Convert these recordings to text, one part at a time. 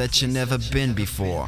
that you never been before.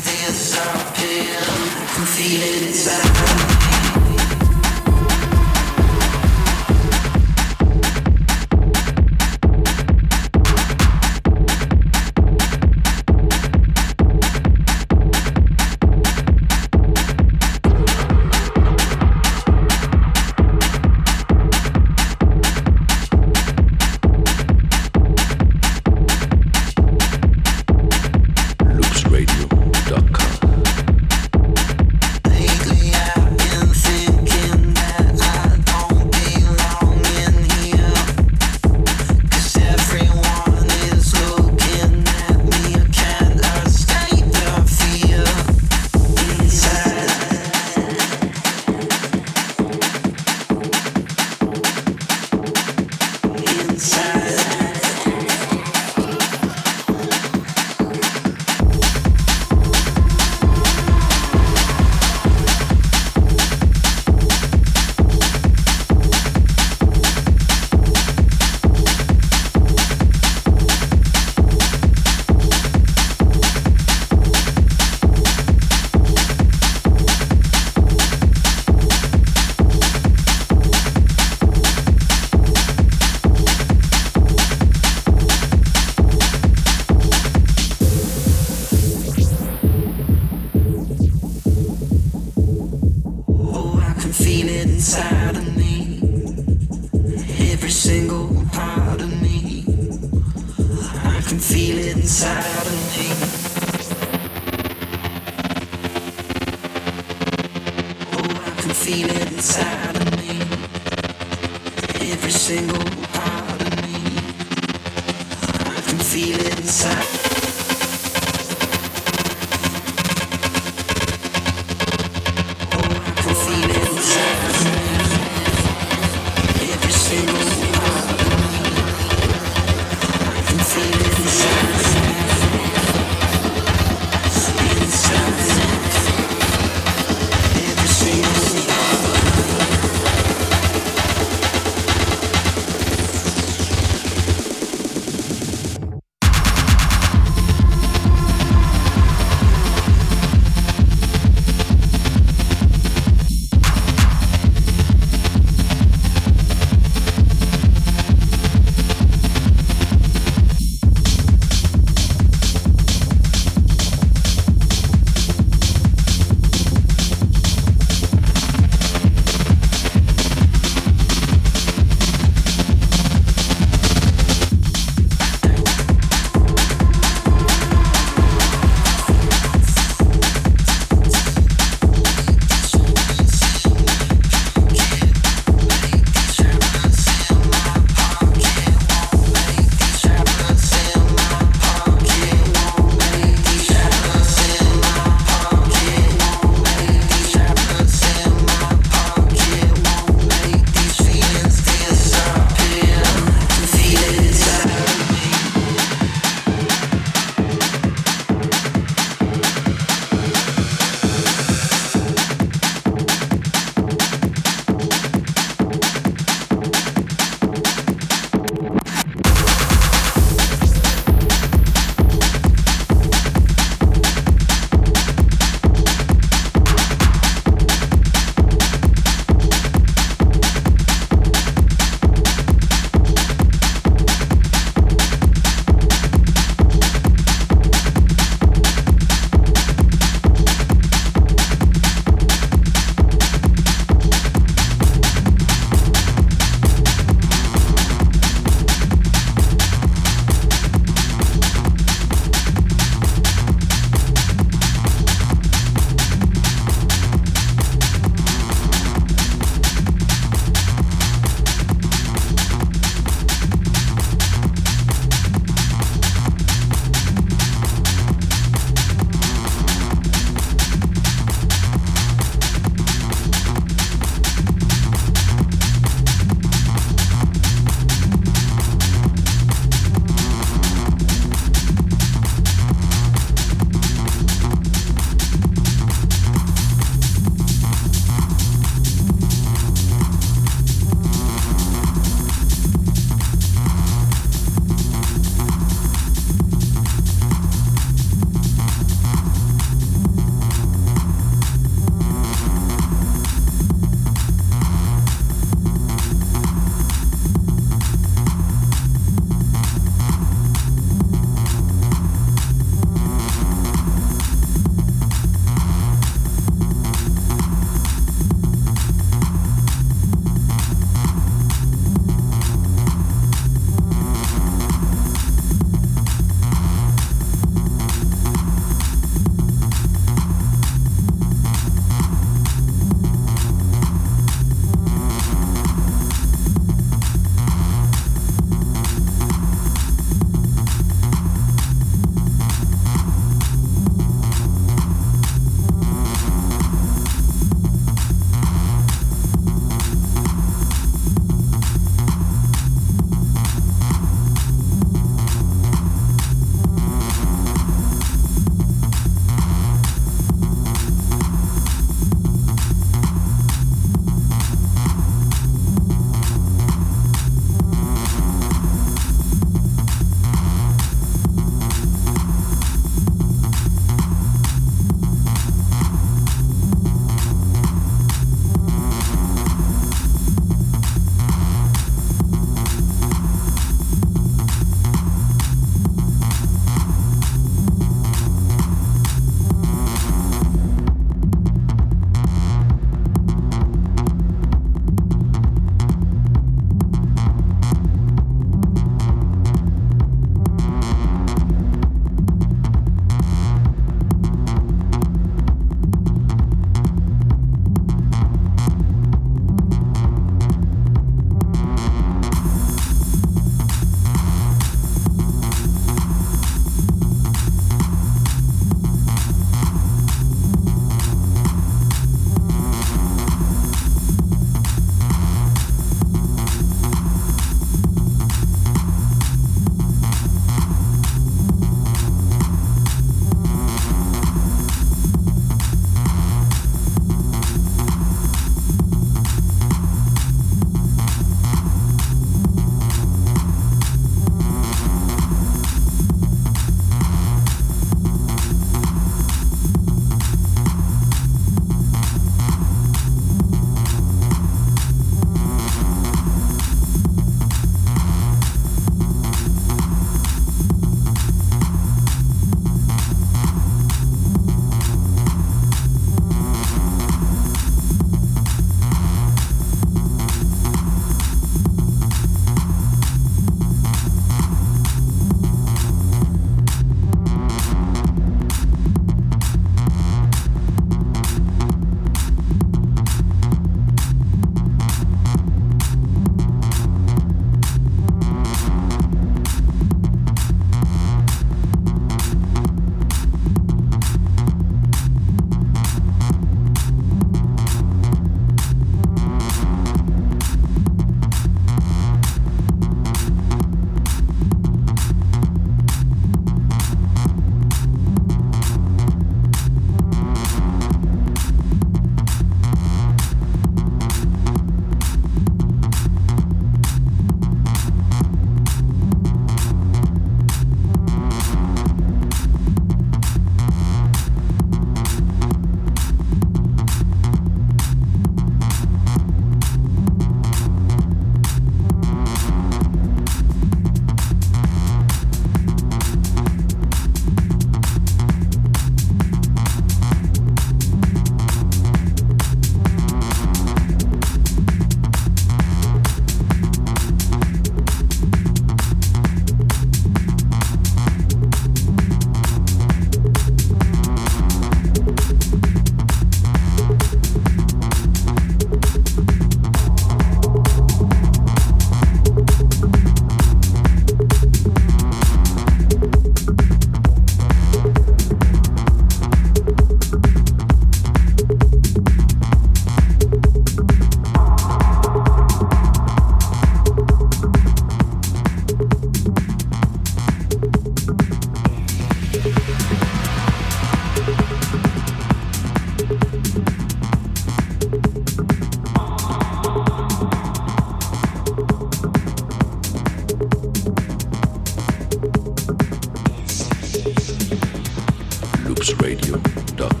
dubsradio.com.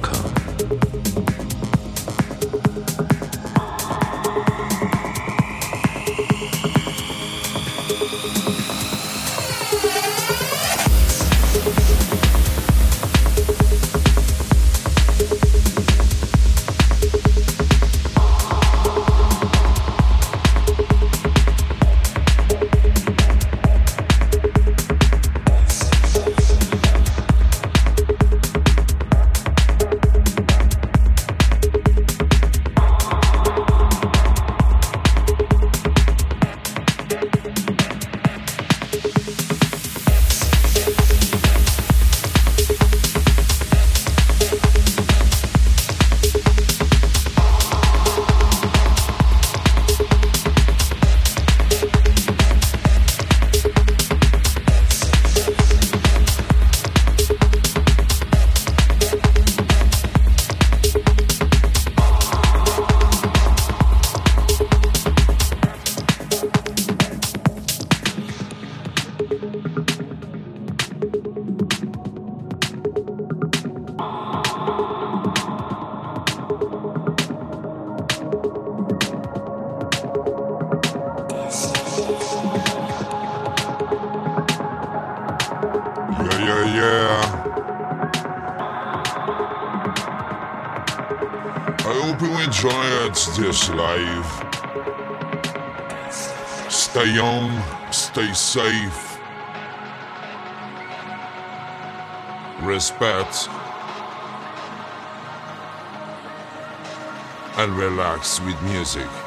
And relax with music.